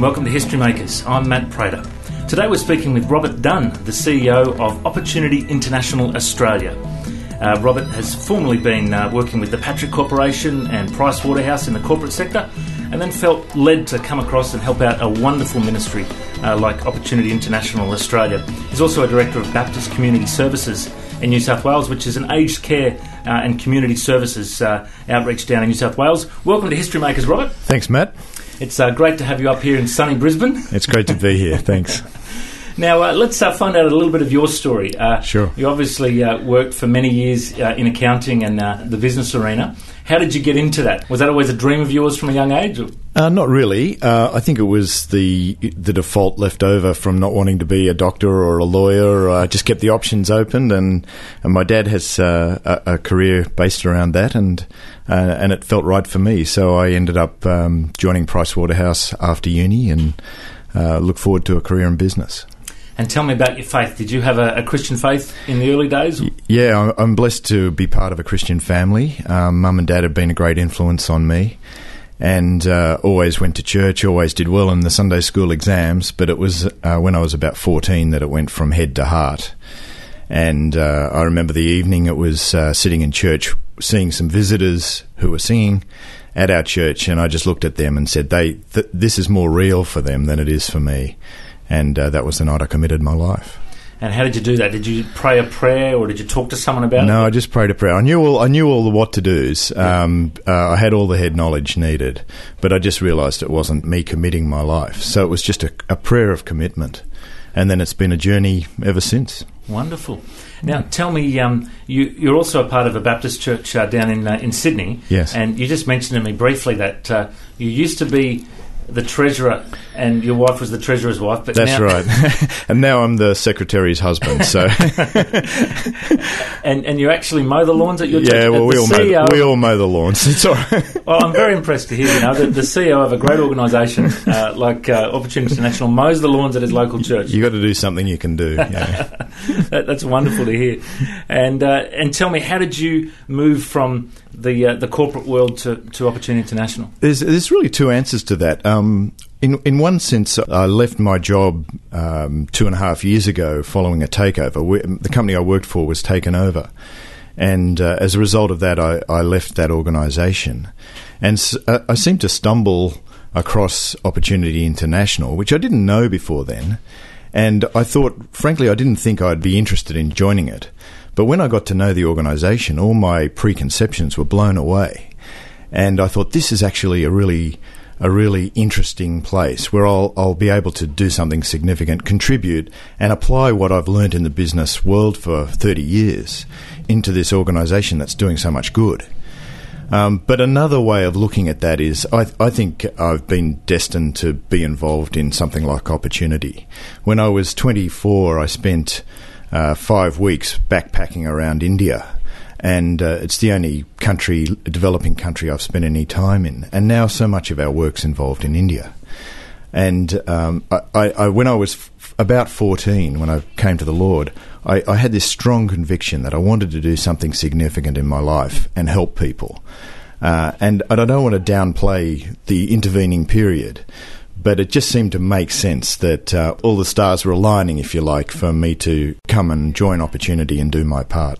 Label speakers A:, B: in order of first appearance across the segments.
A: and welcome to History Makers. I'm Matt Prater. Today we're speaking with Robert Dunn, the CEO of Opportunity International Australia. Uh, Robert has formerly been uh, working with the Patrick Corporation and Price Waterhouse in the corporate sector, and then felt led to come across and help out a wonderful ministry uh, like Opportunity International Australia. He's also a director of Baptist Community Services in New South Wales, which is an aged care uh, and community services uh, outreach down in New South Wales. Welcome to History Makers, Robert.
B: Thanks, Matt.
A: It's uh, great to have you up here in sunny Brisbane.
B: It's great to be here. Thanks.
A: Now, uh, let's uh, find out a little bit of your story. Uh,
B: sure.
A: You obviously uh, worked for many years uh, in accounting and uh, the business arena. How did you get into that? Was that always a dream of yours from a young age?
B: not really. I think it was the the default left over from not wanting to be a doctor or a lawyer. I just kept the options open, and, and my dad has a, a, career based around that, and and it felt right for me. So I ended up um, joining Price Waterhouse after uni, and look forward to a career in business.
A: And tell me about your faith. Did you have a, a Christian faith in the early days?
B: Yeah, I'm blessed to be part of a Christian family. Um, Mum and Dad have been a great influence on me and uh, always went to church, always did well in the Sunday school exams, but it was uh, when I was about 14 that it went from head to heart. And uh, I remember the evening it was uh, sitting in church, seeing some visitors who were singing at our church, and I just looked at them and said, "They, th- this is more real for them than it is for me." And uh, that was the night I committed my life.
A: And how did you do that? Did you pray a prayer, or did you talk to someone about
B: no,
A: it?
B: No, I just prayed a prayer. I knew all I knew all the what to dos. Um, uh, I had all the head knowledge needed, but I just realised it wasn't me committing my life. So it was just a, a prayer of commitment, and then it's been a journey ever since.
A: Wonderful. Now, tell me, um, you, are also a part of a Baptist church uh, down in uh, in Sydney.
B: Yes.
A: And you just mentioned to me briefly that uh, you used to be the treasurer, and your wife was the treasurer's wife.
B: But that's now right. and now I'm the secretary's husband. So,
A: and and you actually mow the lawns at your
B: yeah.
A: Well,
B: we all mow, we all mow the lawns. It's all right.
A: well, I'm very impressed to hear you know that the CEO of a great organisation uh, like uh, Opportunity International mows the lawns at his local church.
B: You got to do something you can do. Yeah.
A: that, that's wonderful to hear. And uh, and tell me, how did you move from the uh, the corporate world to, to Opportunity International?
B: There's there's really two answers to that. Um, in in one sense, I left my job um, two and a half years ago following a takeover. We, the company I worked for was taken over, and uh, as a result of that, I, I left that organisation, and uh, I seemed to stumble across Opportunity International, which I didn't know before then. And I thought, frankly, I didn't think I'd be interested in joining it. But when I got to know the organisation, all my preconceptions were blown away. And I thought, this is actually a really a really interesting place where I'll, I'll be able to do something significant, contribute, and apply what I've learned in the business world for 30 years into this organisation that's doing so much good. Um, but another way of looking at that is I, I, think I've been destined to be involved in something like opportunity. When I was 24, I spent uh, five weeks backpacking around India. And uh, it's the only country, developing country, I've spent any time in. And now so much of our work's involved in India. And um, I, I, when I was f- about 14, when I came to the Lord, I, I, had this strong conviction that I wanted to do something significant in my life and help people. Uh, and, I don't want to downplay the intervening period, but it just seemed to make sense that uh, all the stars were aligning, if you like, for me to come and join Opportunity and do my part.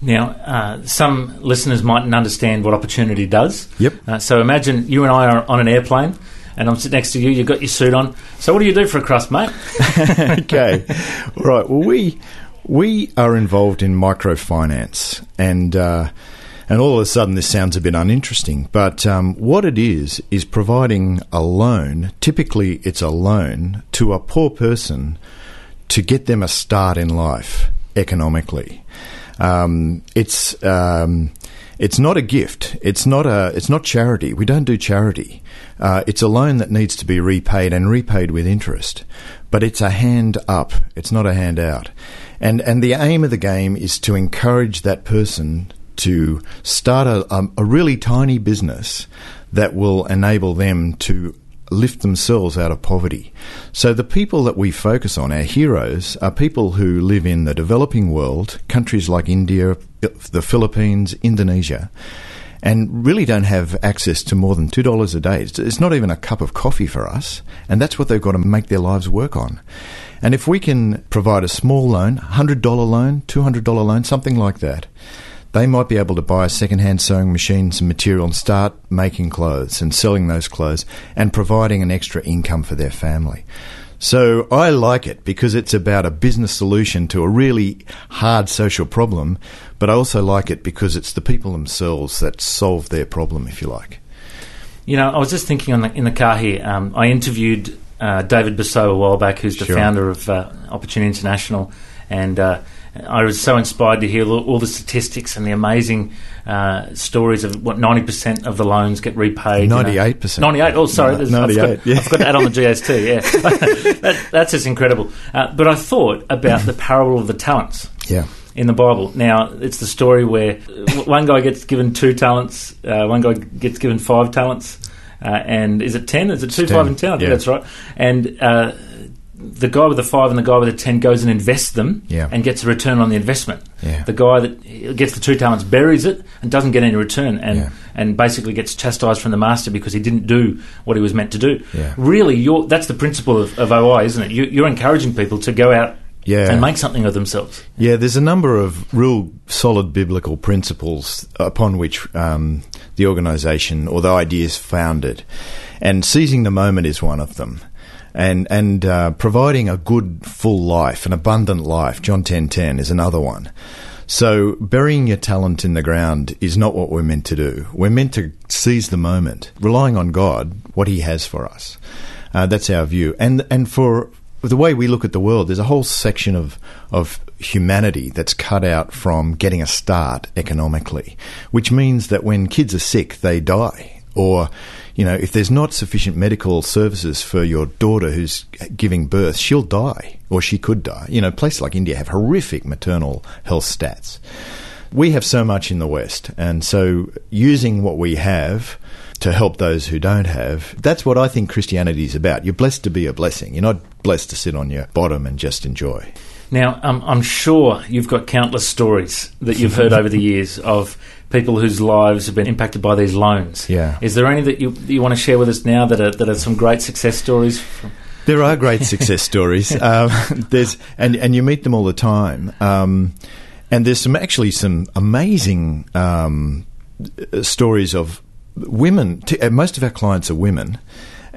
A: Now, uh, some listeners mightn't understand what Opportunity does.
B: Yep.
A: Uh, so imagine you and I are on an airplane. And I'm sitting next to you. You've got your suit on. So, what do you do for a crust, mate?
B: okay, all right. Well, we we are involved in microfinance, and uh, and all of a sudden, this sounds a bit uninteresting, but um, what it is is providing a loan. Typically, it's a loan to a poor person to get them a start in life economically. Um, it's um, it's not a gift. It's not a. It's not charity. We don't do charity. Uh, it's a loan that needs to be repaid and repaid with interest. But it's a hand up. It's not a hand out. And and the aim of the game is to encourage that person to start a, um, a really tiny business that will enable them to lift themselves out of poverty. So the people that we focus on, our heroes, are people who live in the developing world, countries like India, the Philippines, Indonesia, and really don't have access to more than $2 a day. It's, not even a cup of coffee for us, and that's what they've got to make their lives work on. And if we can provide a small loan, $100 loan, $200 loan, something like that, they might be able to buy a second-hand sewing machine, some material, and start making clothes and selling those clothes and providing an extra income for their family. So I like it because it's about a business solution to a really hard social problem, but I also like it because it's the people themselves that solve their problem, if you like.
A: You know, I was just thinking the, in the car here. Um, I interviewed uh, David Bussau a while back, who's the sure. founder of uh, Opportunity International, and uh, I was so inspired to hear all the statistics and the amazing uh, stories of what 90% of the loans get repaid.
B: 98%.
A: 98, oh, sorry.
B: 98,
A: I've got,
B: yeah.
A: I've got to add on the GST, yeah. that, that's just incredible. Uh, but I thought about the parable of the talents.
B: Yeah.
A: In the Bible. Now, it's the story where one guy gets given two talents, uh, one guy gets given five talents. Uh, and is it 10? Is it 2, 5, and 10? I think yeah. that's right. And uh, the guy with the five and the guy with the ten goes and invests them
B: yeah.
A: and gets a return on the investment.
B: Yeah.
A: The guy that gets the two talents buries it and doesn't get any return and, yeah. and basically gets chastised from the master because he didn't do what he was meant to do. Really, that's the principle of, of OI, isn't it? You, are encouraging people to go out
B: yeah.
A: and make something of themselves.
B: Yeah, there's a number of real solid biblical principles upon which um, the organisation or the idea is founded. And seizing the moment is one of them and and uh, providing a good full life, an abundant life. John ten ten is another one. So burying your talent in the ground is not what we're meant to do. We're meant to seize the moment, relying on God, what He has for us. Uh, that's our view, and and for the way we look at the world, there's a whole section of of humanity that's cut out from getting a start economically, which means that when kids are sick, they die, or you know, if there's not sufficient medical services for your daughter who's giving birth, she'll die or she could die. You know, places like India have horrific maternal health stats. We have so much in the West, and so using what we have to help those who don't have, that's what I think Christianity is about. You're blessed to be a blessing. You're not blessed to sit on your bottom and just enjoy.
A: Now, um, I'm sure you've got countless stories that you've heard over the years of people whose lives have been impacted by these loans.
B: Yeah.
A: Is there any that you, you want to share with us now that are, that are some great success stories? From-
B: there are great success stories. Um, there's and and you meet them all the time. Um, and there's some actually some amazing um, stories of women. T- uh, most of our clients are women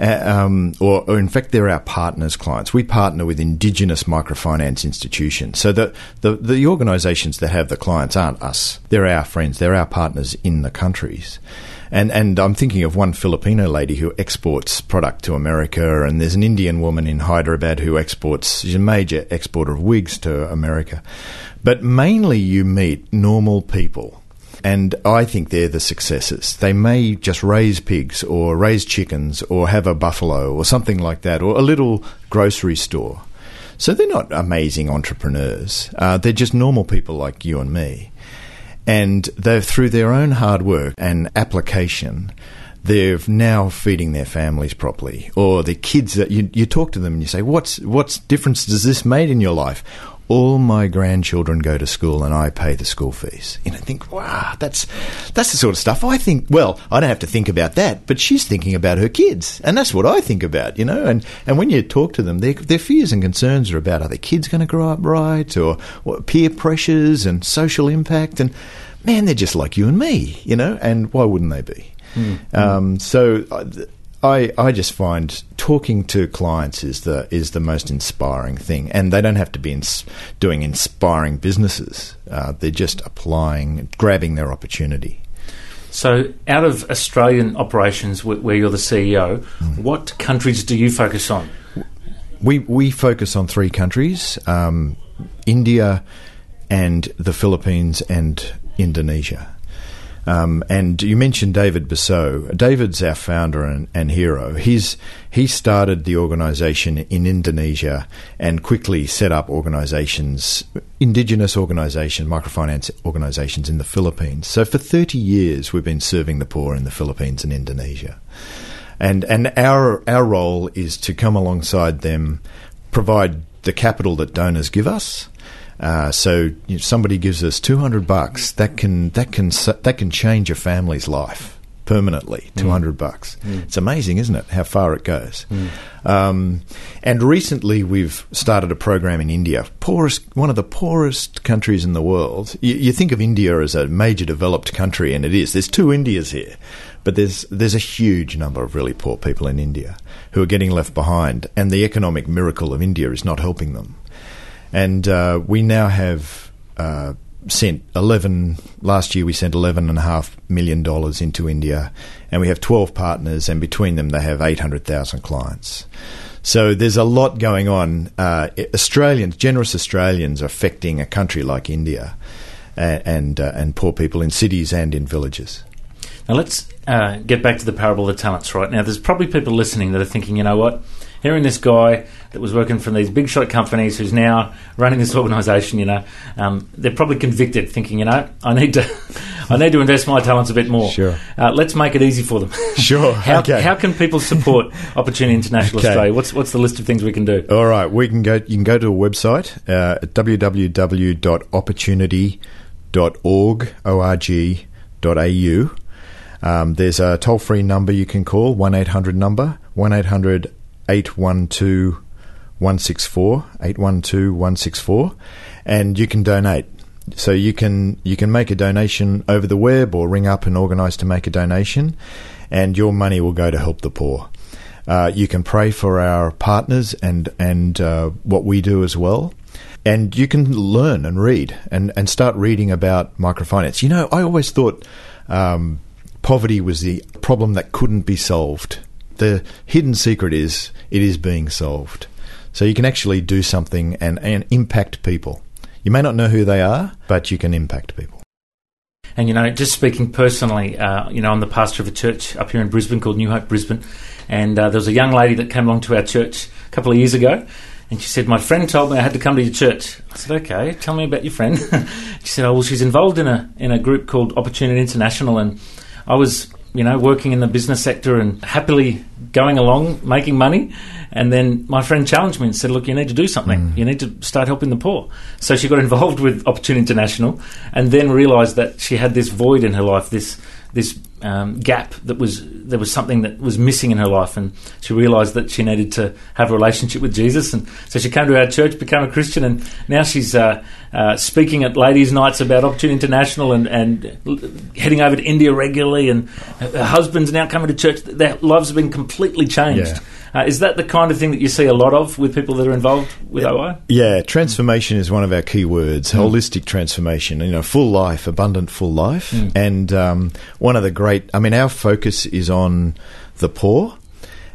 B: um, or, or, in fact, they're our partners' clients. We partner with Indigenous microfinance institutions. So the, the, the organisations that have the clients aren't us. They're our friends. They're our partners in the countries. And and I'm thinking of one Filipino lady who exports product to America, and there's an Indian woman in Hyderabad who exports. She's a major exporter of wigs to America. But mainly, you meet normal people and I think they're the successes. They may just raise pigs or raise chickens or have a buffalo or something like that, or a little grocery store. So they're not amazing entrepreneurs. Uh, they're just normal people like you and me. And they've, through their own hard work and application, they're now feeding their families properly. Or the kids that you, you talk to them and you say, what's, what's difference does this made in your life? All my grandchildren go to school and I pay the school fees. You know, think, wow, that's that's the sort of stuff I think. Well, I don't have to think about that, but she's thinking about her kids, and that's what I think about. You know, and and when you talk to them, their their fears and concerns are about are their kids going to grow up right, or what, peer pressures and social impact, and man, they're just like you and me. You know, and why wouldn't they be? Mm. Um, so. Uh, I, I just find talking to clients is the is the most inspiring thing, and they don't have to be ins- doing inspiring businesses. Uh, they're just applying, grabbing their opportunity.
A: So, out of Australian operations where you're the CEO, mm. what countries do you focus on?
B: We we focus on three countries: um, India, and the Philippines, and Indonesia. Um, and you mentioned David Bussau. David's our founder and, and hero. He's he started the organisation in Indonesia and quickly set up organisations, indigenous organisations, microfinance organisations in the Philippines. So for thirty years, we've been serving the poor in the Philippines and Indonesia. And and our our role is to come alongside them, provide the capital that donors give us, Uh, so if somebody gives us two hundred bucks, that can that can that can change a family's life permanently. Two hundred mm. bucks. Mm. It's amazing, isn't it? How far it goes. Mm. Um, and recently, we've started a program in India, poorest, one of the poorest countries in the world. You, you think of India as a major developed country, and it is. There's two Indias here, but there's there's a huge number of really poor people in India who are getting left behind, and the economic miracle of India is not helping them. And uh, we now have uh, sent 11, last year we sent $11.5 million into India, and we have 12 partners, and between them they have 800,000 clients. So there's a lot going on. Uh, Australians, generous Australians, are affecting a country like India, and and, uh, and poor people in cities and in villages.
A: Now let's uh, get back to the parable of the talents. Right now, there's probably people listening that are thinking, you know what? hearing this guy that was working for these big shot companies who's now running this organisation, you know, um, they're probably convicted, thinking, you know, I need to, I need to invest my talents a bit more.
B: Sure.
A: Uh, let's make it easy for them.
B: Sure.
A: how,
B: okay.
A: how can people support Opportunity International okay. Australia? What's what's the list of things we can do?
B: All right, we can go. You can go to a website uh, at www.opportunity.org.au. Um, there's a toll free number you can call, 1 800 number, 1 800 812 164, 812 164, and you can donate. So you can you can make a donation over the web or ring up and organise to make a donation, and your money will go to help the poor. Uh, you can pray for our partners and and uh, what we do as well, and you can learn and read and, and start reading about microfinance. You know, I always thought um, poverty was the problem that couldn't be solved the hidden secret is it is being solved. So you can actually do something and, and impact people. You may not know who they are, but you can impact people.
A: And you know, just speaking personally, uh, you know, I'm the pastor of a church up here in Brisbane called New Hope Brisbane, and uh, there was a young lady that came along to our church a couple of years ago, and she said, "My friend told me I had to come to your church." I said, "Okay, tell me about your friend." she said, "Oh, well, she's involved in a in a group called Opportunity International, and I was you know, working in the business sector and happily going along, making money. And then my friend challenged me and said, Look, you need to do something. Mm. You need to start helping the poor. So she got involved with Opportunity International and then realised that she had this void in her life, this this um, gap that was there was something that was missing in her life, and she realised that she needed to have a relationship with Jesus, and so she came to our church, became a Christian, and now she's uh, uh, speaking at ladies' nights about Opportunity International, and, and heading over to India regularly, and her husband's now coming to church. Their lives have been completely changed. Yeah. Uh, is that the kind of thing that you see a lot of with people that are involved with
B: yeah.
A: OI?
B: Yeah, transformation is one of our key words. Mm. Holistic transformation. You know, full life, abundant full life, mm. and um, one of the great. I mean, our focus is on the poor.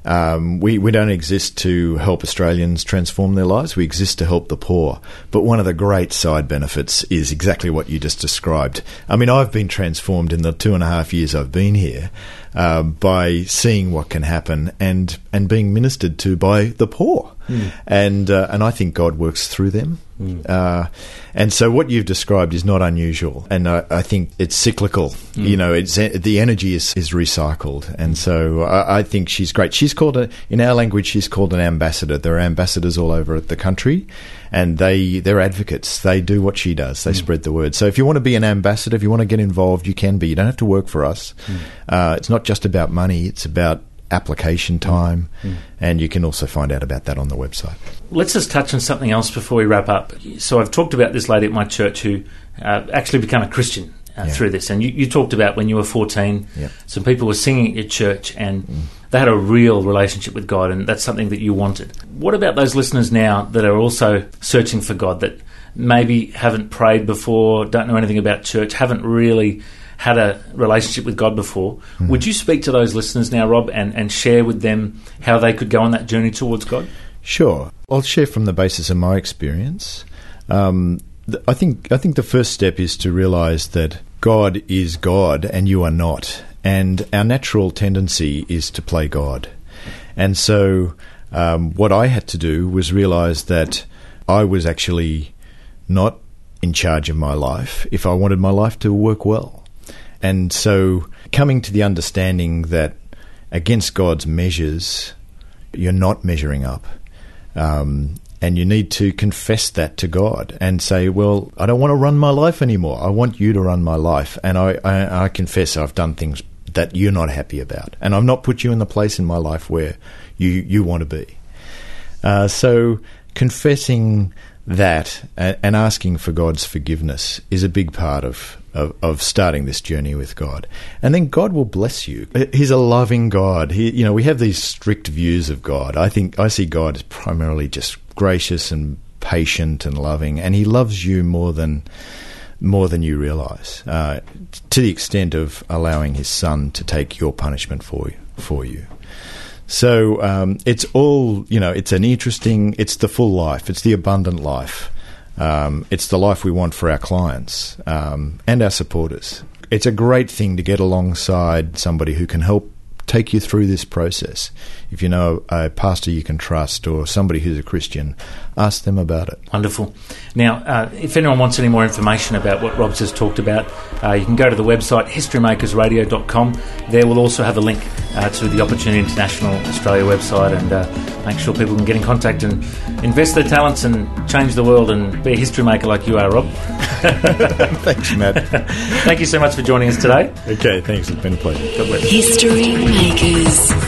B: Um, we, we don't exist to help Australians transform their lives. We exist to help the poor. But one of the great side benefits is exactly what you just described. I mean, I've been transformed in the two and a half years I've been here uh, by seeing what can happen and, and being ministered to by the poor. Mm. And, uh, and I think God works through them. Mm. Uh, and so what you've described is not unusual, and I, I think it's cyclical. Mm. You know, it's the energy is, is recycled, and so I, I, think she's great. She's called a in our language. She's called an ambassador. There are ambassadors all over the country, and they they're advocates. They do what she does. They mm. spread the word. So if you want to be an ambassador, if you want to get involved, you can be. You don't have to work for us. Mm. Uh, it's not just about money. It's about application time, mm. And you can also find out about that on the website.
A: Let's just touch on something else before we wrap up. So, I've talked about this lady at my church who uh, actually became a Christian uh, yeah. through this, and you, you, talked about when you were 14, yep. some people were singing at your church and mm. they had a real relationship with God, and that's something that you wanted. What about those listeners now that are also searching for God that maybe haven't prayed before, don't know anything about church, haven't really had a relationship with God before. Mm. Would you speak to those listeners now, Rob, and, and share with them how they could go on that journey towards God?
B: Sure. I'll share from the basis of my experience. Um, I think I think the first step is to realize that God is God and you are not, and our natural tendency is to play God. And so, um, what I had to do was realize that I was actually not in charge of my life if I wanted my life to work well. And so coming to the understanding that against God's measures, you're not measuring up. Um, and you need to confess that to God and say, "Well, I don't want to run my life anymore. I want you to run my life." And I, I, I confess I've done things that you're not happy about, and I've not put you in the place in my life where you you want to be. Uh, so confessing that and, and asking for God's forgiveness is a big part of, of, of starting this journey with God. And then God will bless you. He's a loving God. He, you know, we have these strict views of God. I think I see God as primarily just gracious and patient and loving, and He loves you more than more than you realize, uh, to the extent of allowing His Son to take your punishment for you. For you. So um, it's all, you know, it's an interesting, it's the full life, it's the abundant life. Um, it's the life we want for our clients um, and our supporters. It's a great thing to get alongside somebody who can help take you through this process. If you know a pastor you can trust or somebody who's a Christian, ask them about it.
A: Wonderful. Now, uh, if anyone wants any more information about what Rob's has talked about, uh, you can go to the website historymakersradio.com. There we'll also have a link uh, to the Opportunity International Australia website and uh, make sure people can get in contact and invest their talents and change the world and be a history maker like you are, Rob.
B: thanks, Matt.
A: Thank you so much for joining us today.
B: Okay, thanks. It's been a pleasure.
A: God bless.
C: History Makers.